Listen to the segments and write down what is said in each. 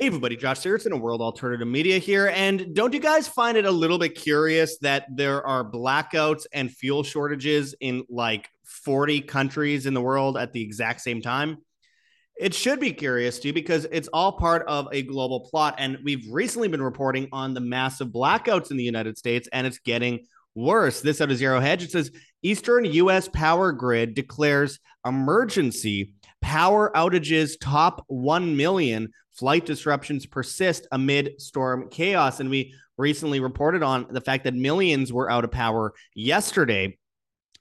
Hey, everybody, Josh Sigurdson of World Alternative Media here. And don't you guys find it a little bit curious that there are blackouts and fuel shortages in like 40 countries in the world at the exact same time? It should be curious to you because it's all part of a global plot. And we've recently been reporting on the massive blackouts in the United States, and it's getting worse. This out of Zero Hedge, it says Eastern U.S. power grid declares emergency power outages top 1 million flight disruptions persist amid storm chaos. And we recently reported on the fact that millions were out of power yesterday.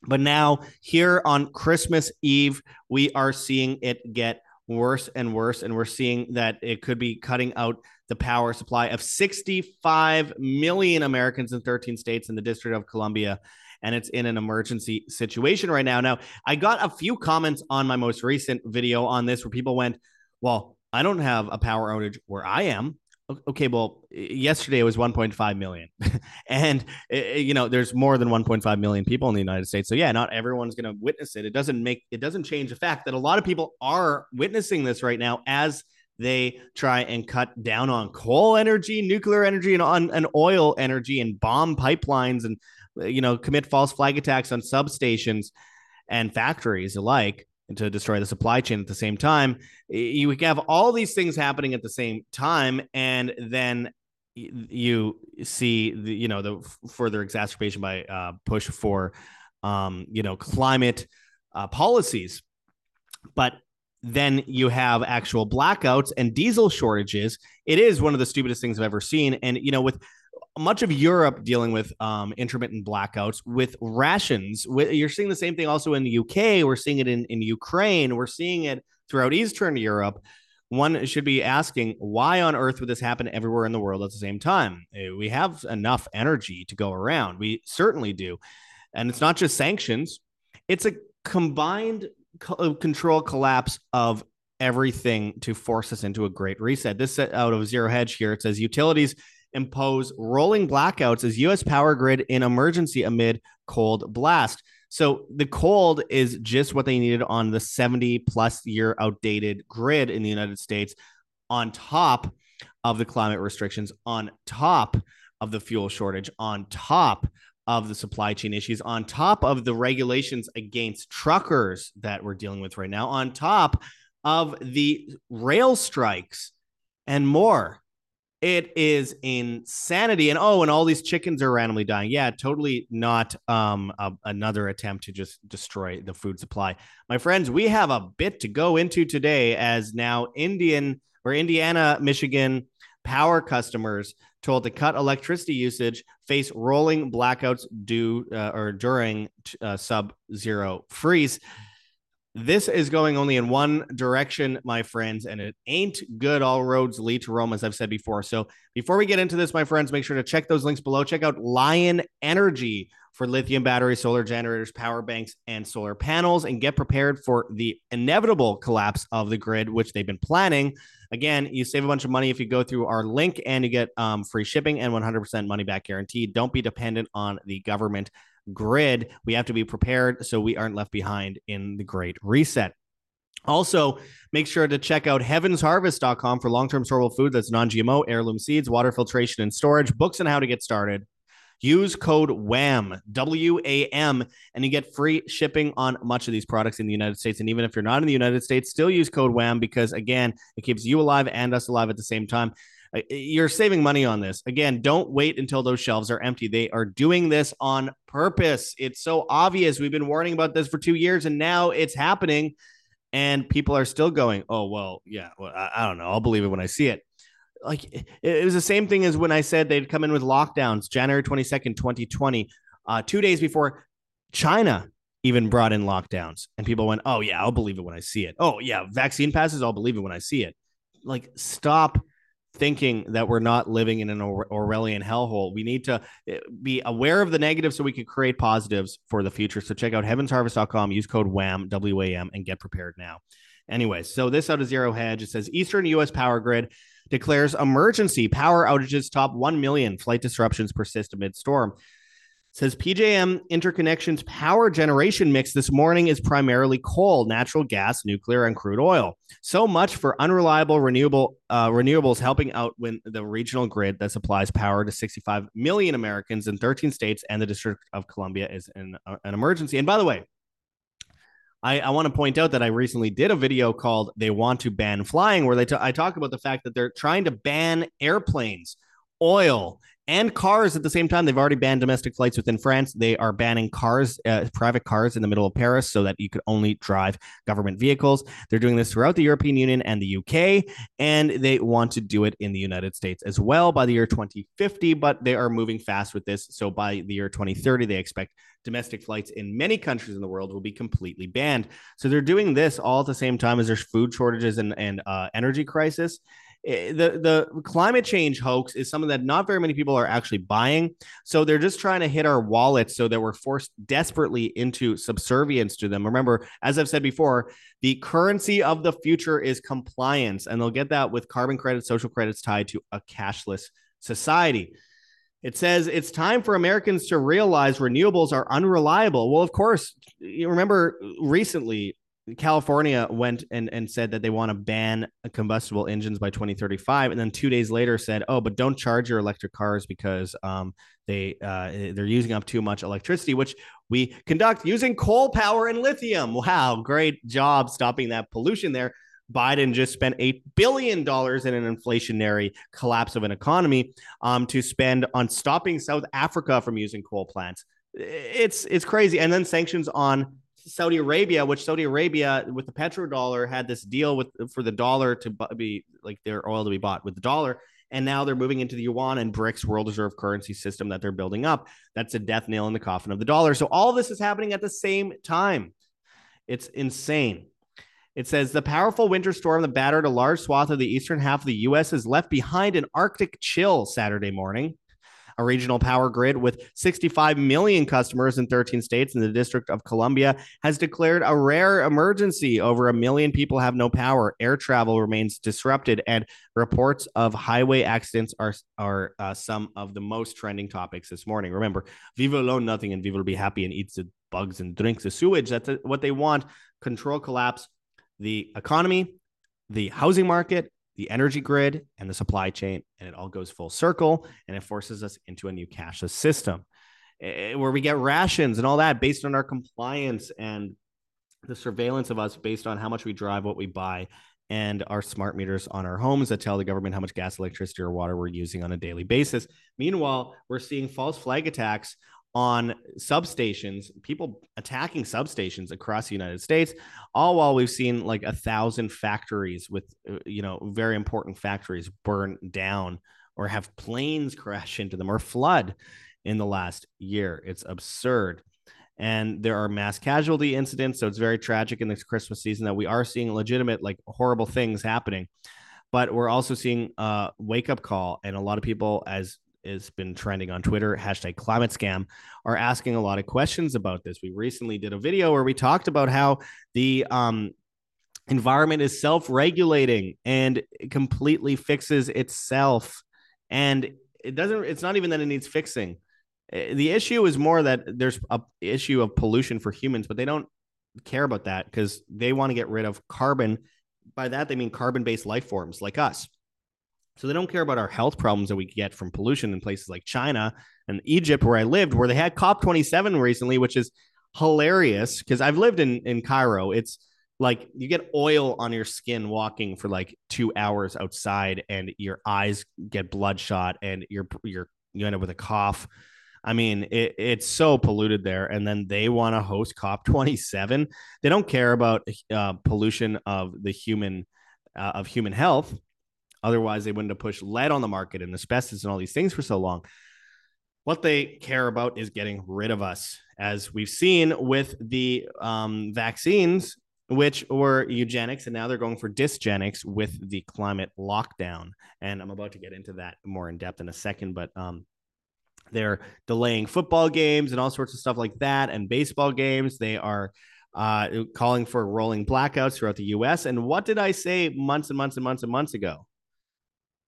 But now, here on Christmas Eve, we are seeing it get worse and worse. And we're seeing that it could be cutting out the power supply of 65 million Americans in 13 states in the District of Columbia. And it's in an emergency situation right now. Now, I got a few comments on my most recent video on this where people went, Well, I don't have a power outage where I am. Okay, well, yesterday it was 1.5 million, and you know there's more than 1.5 million people in the United States. So yeah, not everyone's going to witness it. It doesn't make it doesn't change the fact that a lot of people are witnessing this right now as they try and cut down on coal energy, nuclear energy, and on and oil energy, and bomb pipelines, and you know commit false flag attacks on substations and factories alike to destroy the supply chain at the same time. You have all these things happening at the same time, and then you see the you know the further exacerbation by uh, push for um, you know climate uh, policies, but then you have actual blackouts and diesel shortages. It is one of the stupidest things I've ever seen, and you know with much of Europe dealing with um, intermittent blackouts with rations. You're seeing the same thing also in the UK. We're seeing it in, in Ukraine. We're seeing it throughout Eastern Europe. One should be asking, why on earth would this happen everywhere in the world at the same time? Eh, we have enough energy to go around. We certainly do. And it's not just sanctions, it's a combined co- uh, control collapse of everything to force us into a great reset. This out of Zero Hedge here. It says utilities impose rolling blackouts as U.S. power grid in emergency amid cold blast. So the cold is just what they needed on the 70 plus year outdated grid in the United States, on top of the climate restrictions, on top of the fuel shortage, on top of the supply chain issues, on top of the regulations against truckers that we're dealing with right now, on top of the rail strikes and more. It is insanity. And oh, and all these chickens are randomly dying. Yeah, totally not um a, another attempt to just destroy the food supply. My friends, we have a bit to go into today as now Indian or Indiana, Michigan power customers told to cut electricity usage face rolling blackouts due uh, or during uh, sub zero freeze. This is going only in one direction, my friends, and it ain't good. All roads lead to Rome, as I've said before. So before we get into this, my friends, make sure to check those links below. Check out Lion Energy for lithium battery, solar generators, power banks, and solar panels, and get prepared for the inevitable collapse of the grid, which they've been planning. Again, you save a bunch of money if you go through our link and you get um, free shipping and 100% money back guaranteed. Don't be dependent on the government grid. We have to be prepared so we aren't left behind in the great reset. Also, make sure to check out heavensharvest.com for long term storable food that's non GMO, heirloom seeds, water filtration, and storage, books on how to get started. Use code WAM, W A M, and you get free shipping on much of these products in the United States. And even if you're not in the United States, still use code WAM because, again, it keeps you alive and us alive at the same time. You're saving money on this. Again, don't wait until those shelves are empty. They are doing this on purpose. It's so obvious. We've been warning about this for two years and now it's happening. And people are still going, oh, well, yeah, well, I, I don't know. I'll believe it when I see it. Like it, it was the same thing as when I said they'd come in with lockdowns January 22nd, 2020, uh, two days before China even brought in lockdowns. And people went, oh, yeah, I'll believe it when I see it. Oh, yeah, vaccine passes, I'll believe it when I see it. Like, stop thinking that we're not living in an Orwellian hellhole. We need to eh, be aware of the negatives so we can create positives for the future. So check out heavensharvest.com, use code WAM, W A M, and get prepared now. Anyways, so this out of Zero Hedge, it says Eastern U.S. Power Grid declares emergency power outages top 1 million. Flight disruptions persist amid storm. Says PJM Interconnection's power generation mix this morning is primarily coal, natural gas, nuclear, and crude oil. So much for unreliable renewable uh, renewables helping out when the regional grid that supplies power to 65 million Americans in 13 states and the District of Columbia is in, uh, an emergency. And by the way, I, I want to point out that I recently did a video called "They Want to Ban Flying," where they t- I talk about the fact that they're trying to ban airplanes, oil, and cars at the same time. They've already banned domestic flights within France. They are banning cars, uh, private cars in the middle of Paris so that you could only drive government vehicles. They're doing this throughout the European Union and the UK, and they want to do it in the United States as well by the year 2050, but they are moving fast with this. So by the year 2030, they expect domestic flights in many countries in the world will be completely banned. So they're doing this all at the same time as there's food shortages and, and uh, energy crisis. Eh, the the climate change hoax is something that not very many people are actually buying. So they're just trying to hit our wallets so that we're forced desperately into subservience to them. Remember, as I've said before, the currency of the future is compliance, and they'll get that with carbon credits, social credits tied to a cashless society. It says it's time for Americans to realize renewables are unreliable. Well, of course, you remember recently California went and, and said that they want to ban combustible engines by 2035, and then two days later said, "Oh, but don't charge your electric cars because um, they uh, they're using up too much electricity, which we conduct using coal power and lithium." Wow, great job stopping that pollution there. Biden just spent eight billion dollars in an inflationary collapse of an economy um, to spend on stopping South Africa from using coal plants. It's it's crazy, and then sanctions on Saudi Arabia, which Saudi Arabia with the petrodollar had this deal with for the dollar to be like their oil to be bought with the dollar. And now they're moving into the yuan and BRICS world reserve currency system that they're building up. That's a death nail in the coffin of the dollar. So all this is happening at the same time. It's insane. It says the powerful winter storm that battered a large swath of the eastern half of the U.S. has left behind an Arctic chill Saturday morning a regional power grid with 65 million customers in 13 states in the District of Columbia, has declared a rare emergency. Over a million people have no power. Air travel remains disrupted, and reports of highway accidents are are uh, some of the most trending topics this morning. Remember, Viva alone nothing, and Viva will be happy and eats the bugs and drinks the sewage. That's what they want. Control collapse the economy, the housing market, the energy grid and the supply chain, and it all goes full circle and it forces us into a new cashless system eh, where we get rations and all that based on our compliance and the surveillance of us based on how much we drive, what we buy, and our smart meters on our homes that tell the government how much gas, electricity, or water we're using on a daily basis. Meanwhile, we're seeing false flag attacks on substations, people attacking substations across the United States, all while we've seen like a thousand factories with, uh, you know, very important factories burn down or have planes crash into them or flood in the last year. It's absurd. And there are mass casualty incidents. So it's very tragic in this Christmas season that we are seeing legitimate, like horrible things happening. But we're also seeing a wake up call. And a lot of people, as has been trending on Twitter, hashtag climate scam, are asking a lot of questions about this. We recently did a video where we talked about how the um, environment is self regulating and completely fixes itself. And it doesn't, it's not even that it needs fixing. Eh, the issue is more that there's a issue of pollution for humans, but they don't care about that because they want to get rid of carbon. By that, they mean carbon based life forms like us. So they don't care about our health problems that we get from pollution in places like China and Egypt, where I lived, where they had COP27 recently, which is hilarious because I've lived in, in Cairo. It's like you get oil on your skin walking for like two hours outside and your eyes get bloodshot and you're, you're, you end up with a cough. I mean, it, it's so polluted there. And then they want to host COP27. They don't care about uh, pollution of the human, uh, of human health Otherwise, they wouldn't have pushed lead on the market and asbestos and all these things for so long. What they care about is getting rid of us, as we've seen with the um, vaccines, which were eugenics, and now they're going for dysgenics with the climate lockdown. And I'm about to get into that more in depth in a second, but um, they're delaying football games and all sorts of stuff like that, and baseball games. They are uh, calling for rolling blackouts throughout the U.S. And what did I say months and months and months and months ago?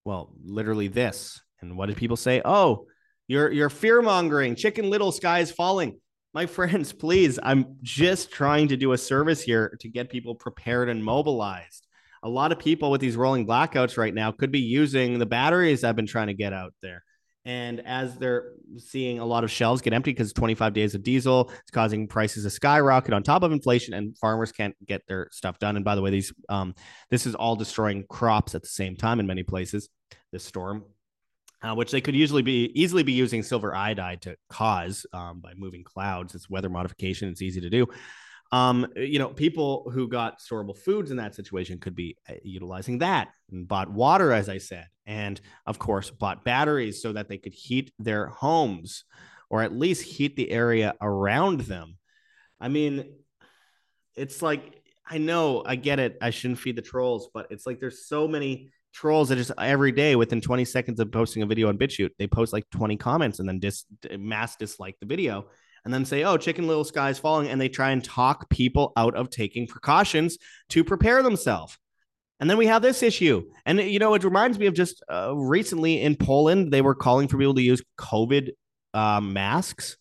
Well, literally this. And what did people say? Oh, You're you're fear mongering. Chicken Little, sky is falling. My friends, please, I'm just trying to do a service here to get people prepared and mobilized. A lot of people with these rolling blackouts right now could be using the batteries I've been trying to get out there. And as they're seeing a lot of shelves get empty because 25 days of diesel, it's causing prices to skyrocket on top of inflation, and farmers can't get their stuff done. And by the way, these um, this is all destroying crops at the same time in many places. This storm, uh, which they could usually be easily be using silver iodide to cause um, by moving clouds. It's weather modification. It's easy to do. Um, you know, people who got storable foods in that situation could be uh, utilizing that and bought water, as I said, and of course, bought batteries so that they could heat their homes or at least heat the area around them. I mean, it's like, I know, I get it. I shouldn't feed the trolls, but it's like there's so many trolls that just every day within 20 seconds of posting a video on BitChute, they post like 20 comments and then dis mass dislike the video and then say, oh, Chicken Little Sky is falling. And they try and talk people out of taking precautions to prepare themselves. And then we have this issue. And, you know, it reminds me of just uh, recently in Poland, they were calling for people to use COVID uh, masks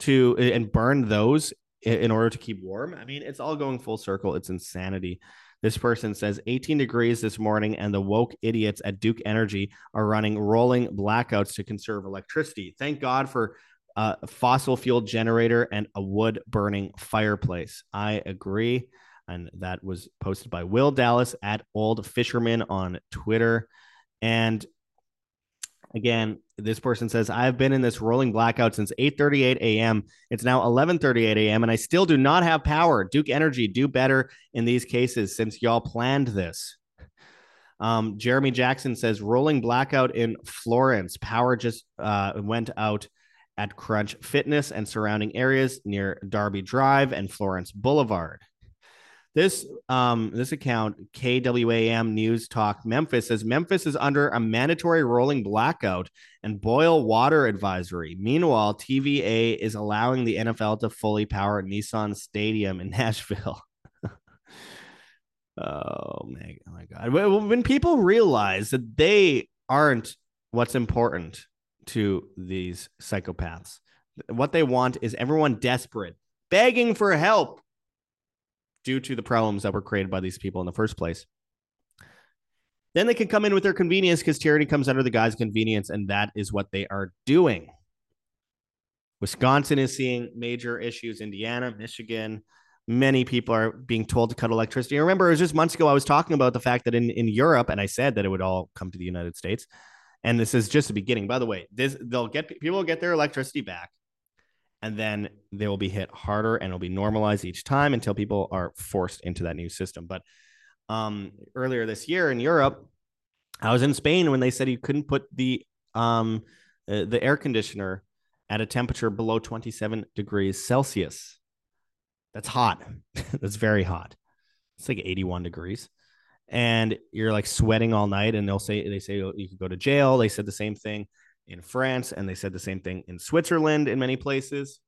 to and burn those in order to keep warm. I mean, it's all going full circle. It's insanity. This person says 18 degrees this morning, and the woke idiots at Duke Energy are running rolling blackouts to conserve electricity. Thank God for a fossil fuel generator and a wood burning fireplace. I agree. And that was posted by Will Dallas at Old Fisherman on Twitter. And again, this person says, I've been in this rolling blackout since 8:38 a.m. It's now 11:38 a.m. and I still do not have power. Duke Energy, do better in these cases since y'all planned this. Um, Jeremy Jackson says, rolling blackout in Florence. Power just uh, went out at Crunch Fitness and surrounding areas near Darby Drive and Florence Boulevard. This um, this account, KWAM News Talk Memphis, says Memphis is under a mandatory rolling blackout and boil water advisory. Meanwhile, TVA is allowing the NFL to fully power Nissan Stadium in Nashville. oh, my, oh my God. When people realize that they aren't what's important, to these psychopaths. What they want is everyone desperate, begging for help due to the problems that were created by these people in the first place. Then they can come in with their convenience because tyranny comes under the guise convenience, and that is what they are doing. Wisconsin is seeing major issues, Indiana, Michigan. Many people are being told to cut electricity. I remember it was just months ago I was talking about the fact that in, in Europe, and I said that it would all come to the United States and this is just the beginning. By the way, this they'll get people will get their electricity back, and then they will be hit harder and it'll be normalized each time until people are forced into that new system. But um, earlier this year in Europe, I was in Spain when they said you couldn't put the um, uh, the air conditioner at a temperature below 27 degrees Celsius. That's hot. That's very hot. It's like 81 degrees and you're like sweating all night and they'll say they say oh, you could go to jail. They said the same thing in france and they said the same thing in switzerland in many places.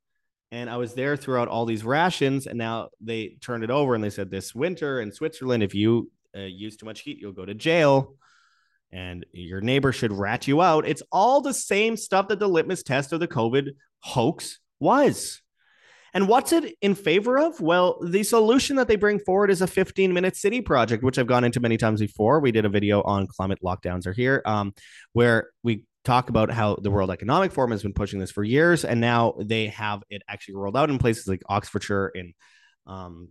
And i was there throughout all these rations and now they turned it over and they said this winter in switzerland if you uh, use too much heat you'll go to jail and your neighbor should rat you out. It's all the same stuff that the litmus test of the covid hoax was and what's it in favor of? Well, the solution that they bring forward is a 15 minute city project, which I've gone into many times before. We did a video on climate lockdowns are here, um, where we talk about how the World Economic Forum has been pushing this for years, and now they have it actually rolled out in places like Oxfordshire, in um,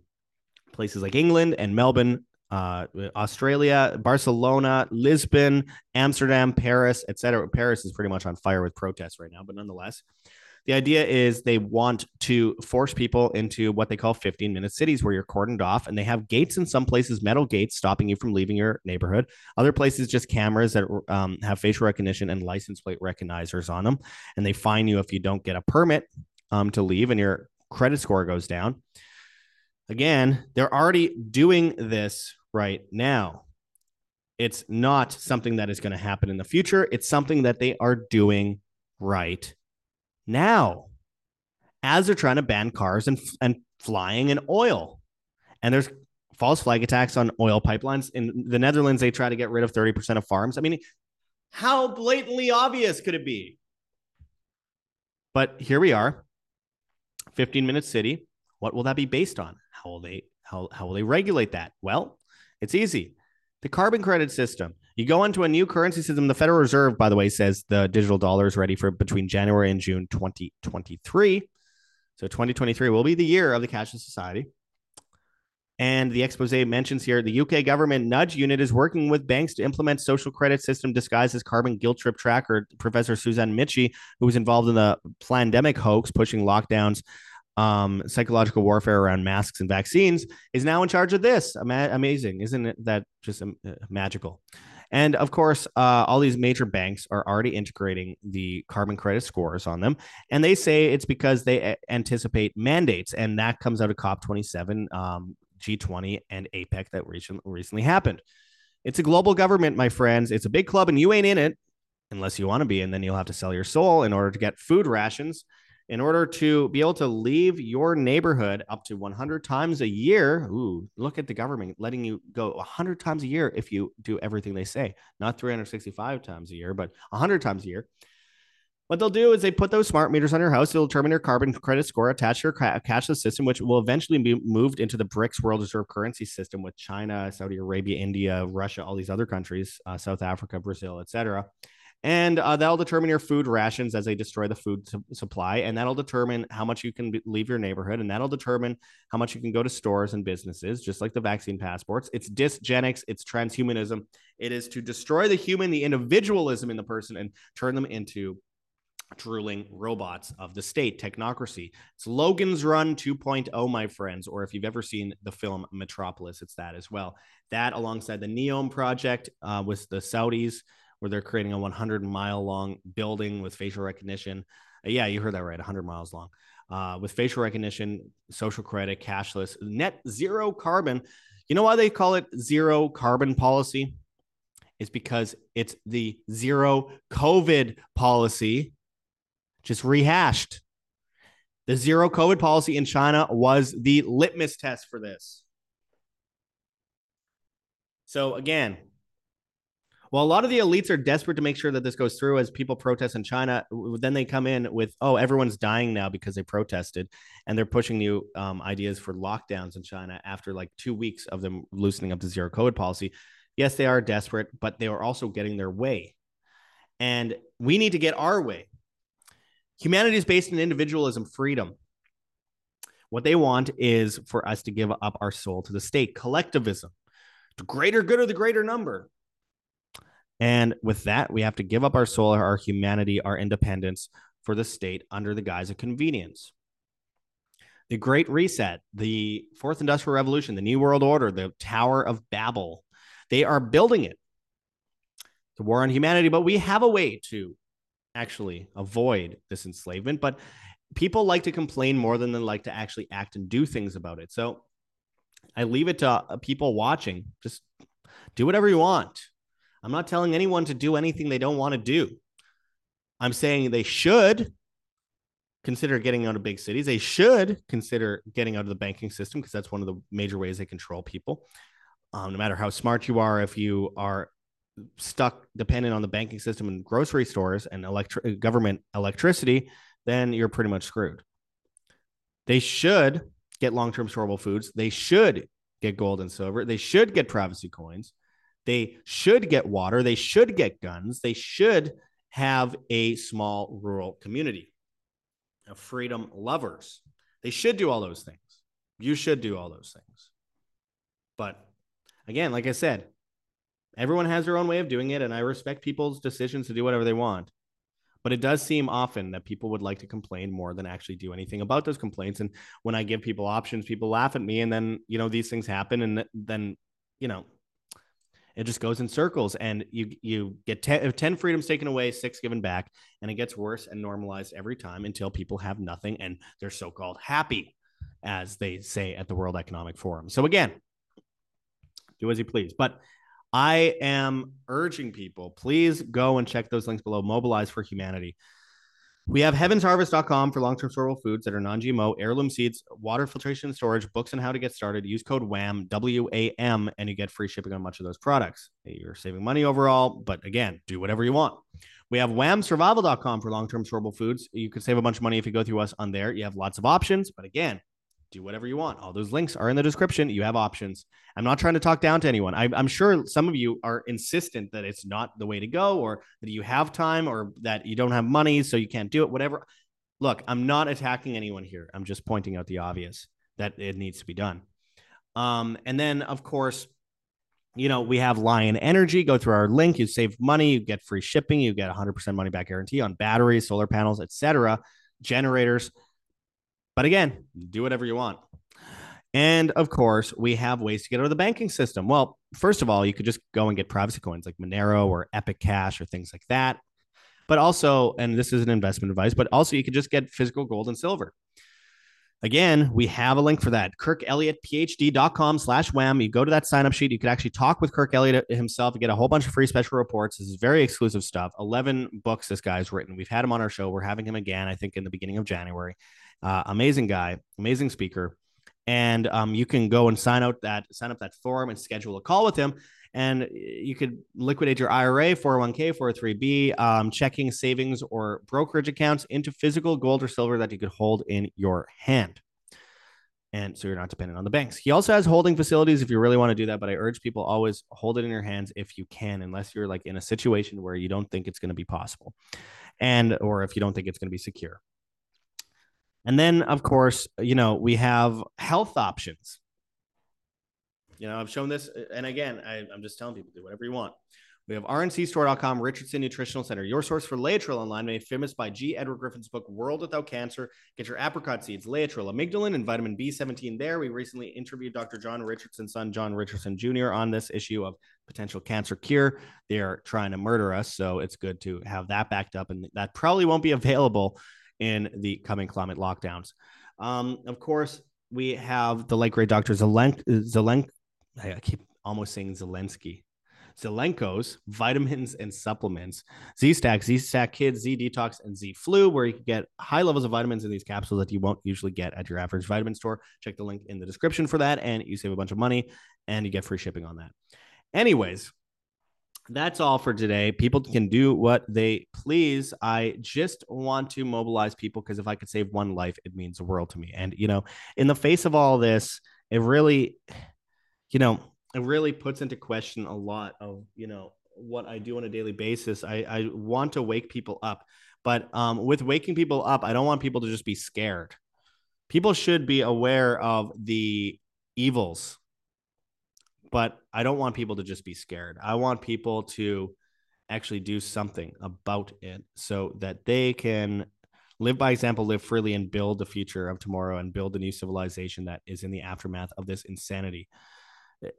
places like England and Melbourne, uh, Australia, Barcelona, Lisbon, Amsterdam, Paris, etc. Paris is pretty much on fire with protests right now, but nonetheless, the idea is they want to force people into what they call 15 minute cities where you're cordoned off and they have gates in some places, metal gates stopping you from leaving your neighborhood. Other places, just cameras that um, have facial recognition and license plate recognizers on them. And they fine you if you don't get a permit um, to leave and your credit score goes down. Again, they're already doing this right now. It's not something that is going to happen in the future. It's something that they are doing right now as they're trying to ban cars and, and flying and oil. And there's false flag attacks on oil pipelines. In the Netherlands, they try to get rid of 30% of farms. I mean, how blatantly obvious could it be? But here we are, 15 minute city. What will that be based on? How will they how, how will they regulate that? Well, it's easy. The carbon credit system. You go into a new currency system. The Federal Reserve, by the way, says the digital dollar is ready for between January and June 2023. So 2023 will be the year of the cashless society. And the expose mentions here the UK government nudge unit is working with banks to implement social credit system disguised as carbon guilt trip tracker. Professor Suzanne Michie, who was involved in the pandemic hoax, pushing lockdowns, um, psychological warfare around masks and vaccines, is now in charge of this. Ama- amazing, isn't it? That just um, uh, magical. And of course, uh, all these major banks are already integrating the carbon credit scores on them. And they say it's because they a- anticipate mandates. And that comes out of COP27, um, G20, and APEC that recently happened. It's a global government, my friends. It's a big club, and you ain't in it unless you want to be. And then you'll have to sell your soul in order to get food rations in order to be able to leave your neighborhood up to 100 times a year. Ooh, look at the government letting you go 100 times a year if you do everything they say, not 365 times a year, but 100 times a year. What they'll do is they put those smart meters on your house. It'll determine your carbon credit score attached to your cashless system, which will eventually be moved into the BRICS World Reserve Currency System with China, Saudi Arabia, India, Russia, all these other countries, uh, South Africa, Brazil, etc and uh, that'll determine your food rations as they destroy the food su- supply and that'll determine how much you can be- leave your neighborhood and that'll determine how much you can go to stores and businesses just like the vaccine passports. It's dysgenics it's transhumanism. It is to destroy the human the individualism in the person and turn them into drooling robots of the state. Technocracy. It's logan's run 2.0 my friends or if you've ever seen the film metropolis it's that as well. That alongside the neom project uh, with the saudis where they're creating a 100 mile long building with facial recognition. Uh, yeah, you heard that right, 100 miles long. Uh, with facial recognition, social credit, cashless, net zero carbon. You know why they call it zero carbon policy? It's because it's the zero COVID policy, just rehashed. The zero COVID policy in China was the litmus test for this. So, again, well, a lot of the elites are desperate to make sure that this goes through as people protest in China. Then they come in with, oh, everyone's dying now because they protested. And they're pushing new um, ideas for lockdowns in China after like two weeks of them loosening up the zero COVID policy. Yes, they are desperate, but they are also getting their way. And we need to get our way. Humanity is based in individualism, freedom. What they want is for us to give up our soul to the state, collectivism. The greater good or the greater number and with that, we have to give up our soul, our humanity, our independence for the state under the guise of convenience. The Great Reset, the Fourth Industrial Revolution, the New World Order, the Tower of Babel, they are building it. The war on humanity, but we have a way to actually avoid this enslavement. But people like to complain more than they like to actually act and do things about it. So I leave it to uh, people watching. Just do whatever you want. I'm not telling anyone to do anything they don't want to do. I'm saying they should consider getting out of big cities. They should consider getting out of the banking system because that's one of the major ways they control people. Um, no matter how smart you are, if you are stuck dependent on the banking system and grocery stores and electric government electricity, then you're pretty much screwed. They should get long-term storable foods. They should get gold and silver. They should get privacy coins. They should get water. They should get guns. They should have a small rural community of freedom lovers. They should do all those things. You should do all those things. But again, like I said, everyone has their own way of doing it, and I respect people's decisions to do whatever they want. But it does seem often that people would like to complain more than actually do anything about those complaints. And when I give people options, people laugh at me, and then you know these things happen, and then you know it just goes in circles and you you get 10, uh, 10, freedoms taken away six given back and it gets worse and normalized every time until people have nothing and they're so-called happy as they say at the world economic forum. So again do as you please but i am urging people please go and check those links below. Mobilize for humanity we have heavensharvest.com for long term storable foods that are non GMO, heirloom seeds, water filtration and storage, books on how to get started. Use code WAM, W A M, and you get free shipping on much of those products. You're saving money overall, but again, do whatever you want. We have wamsurvival.com for long term storable foods. You could save a bunch of money if you go through us on there. You have lots of options, but again, do whatever you want. All those links are in the description. You have options. I'm not trying to talk down to anyone. I, am sure some of you are insistent that it's not the way to go, or that you have time, or that you don't have money, so you can't do it, whatever. Look, I'm not attacking anyone here. I'm just pointing out the obvious that it needs to be done. Um, and then, of course, you know, we have Lion Energy. Go through our link. You save money. You get free shipping. You get 100% money back guarantee on batteries, solar panels, etc., generators. But again, do whatever you want. And of course, we have ways to get out of the banking system. Well, first of all, you could just go and get privacy coins like Monero or Epic Cash or things like that. But also, and this is an investment advice, but also you could just get physical gold and silver. Again, we have a link for that. KirkElliottPhD.com slash wham. You go to that sign up sheet. You could actually talk with Kirk Elliott himself and get a whole bunch of free special reports. This is very exclusive stuff. 11 books this guy's written. We've had him on our show. We're having him again, I think, in the beginning of January. Uh, amazing guy, amazing speaker. And um, you can go and sign out that sign up that form and schedule a call with him. And you could liquidate your IRA, 401k, 403b, um, checking, savings, or brokerage accounts into physical gold or silver that you could hold in your hand. And so you're not dependent on the banks. He also has holding facilities if you really want to do that. But I urge people always hold it in your hands if you can, unless you're like in a situation where you don't think it's going to be possible and or if you don't think it's going to be secure. And then, of course, you know, we have health options. You know, I've shown this, uh, and again, I, am just telling people do whatever you want. We have rncstore.com, Richardson Nutritional Center, your source for Laetrile online, made famous by G. Edward Griffin's book, World Without Cancer. Get your apricot seeds, Laetrile, amygdalin, and vitamin B17 there. We recently interviewed Dr. John Richardson's son, John Richardson Jr., on this issue of potential cancer cure. They are trying to murder us, so it's good to have that backed up, and that probably won't be available in the coming climate lockdowns. Um, of course, we have the late great Dr. Zelen- Zelen- I keep almost saying Zelensky. Zelenko's vitamins and supplements, Z Stack, Z Stack Kids, Z Detox, and Z Flu, where you can get high levels of vitamins in these capsules that you won't usually get at your average vitamin store. Check the link in the description for that, and you save a bunch of money and you get free shipping on that. Anyways, that's all for today. People can do what they please. I just want to mobilize people because if I could save one life, it means the world to me. And, you know, in the face of all this, it really, you know, it really puts into question a lot of, you know, what I do on a daily basis. I, I want to wake people up. But um, with waking people up, I don't want people to just be scared. People should be aware of the evils but I don't want people to just be scared. I want people to actually do something about it so that they can live by example, live freely, and build the future of tomorrow and build the new civilization that is in the aftermath of this insanity.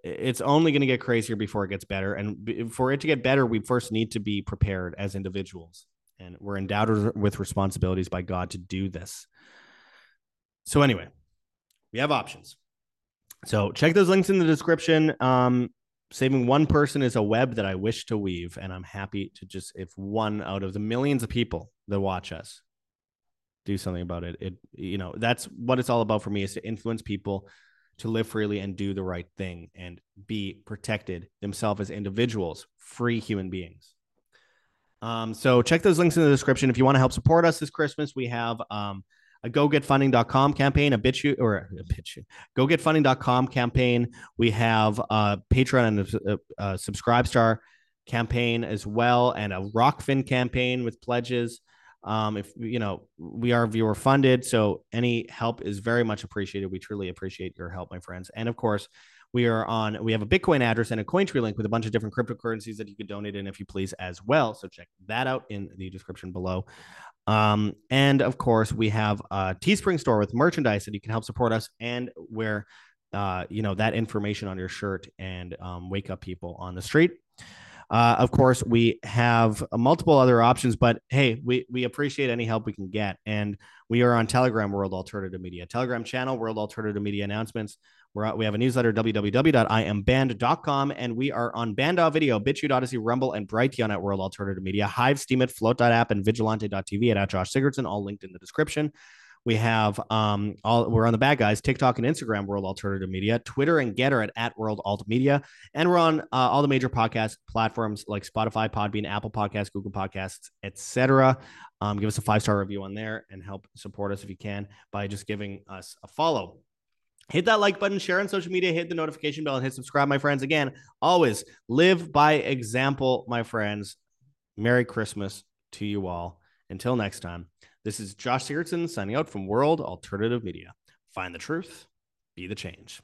It's only going to get crazier before it gets better. And for it to get better, we first need to be prepared as individuals. And we're endowed with responsibilities by God to do this. So, anyway, we have options. So check those links in the description. Um, saving one person is a web that I wish to weave, and I'm happy to just if one out of the millions of people that watch us do something about it. It you know that's what it's all about for me is to influence people to live freely and do the right thing and be protected themselves as individuals, free human beings. Um, so check those links in the description if you want to help support us this Christmas. We have um, a gogetfunding.com campaign, a bit you or a bit you, gogetfunding.com campaign. We have a Patreon and a, a, a Subscribestar campaign as well, and a Rokfin campaign with pledges. Um, if you know, we are viewer funded, so any help is very much appreciated. We truly appreciate your help, my friends. And of course, we are on. We have a Bitcoin address and a CoinTree link with a bunch of different cryptocurrencies that you could donate in if you please as well. So check that out in the description below. Um, and of course, we have a Teespring store with merchandise that you can help support us and where uh, you know that information on your shirt and um, wake up people on the street. Uh, of course, we have multiple other options, but hey, we, we appreciate any help we can get. And we are on Telegram World Alternative Media, Telegram channel, World Alternative Media announcements. We're, we have a newsletter, www.iamband.com, and we are on Banda Video, BitChute, Odysee, Rumble, and Brighteon at World Alternative Media, Hive, Steemit, Float.app, and Vigilante.tv at, at Josh Sigurdson, all linked in the description. We have um all we're on the bad guys, TikTok and Instagram, World Alternative Media, Twitter and Gettr at, at World Alt Media, and we're on uh, all the major podcast platforms like Spotify, Podbean, Apple Podcasts, Google Podcasts, etc. Um, give us a five star review on there and help support us if you can by just giving us a follow. Hit that like button, share on social media, hit the notification bell, and hit subscribe, my friends. Again, always live by example, my friends. Merry Christmas to you all. Until next time, this is Josh Sigurdson signing out from World Alternative Media. Find the truth, be the change.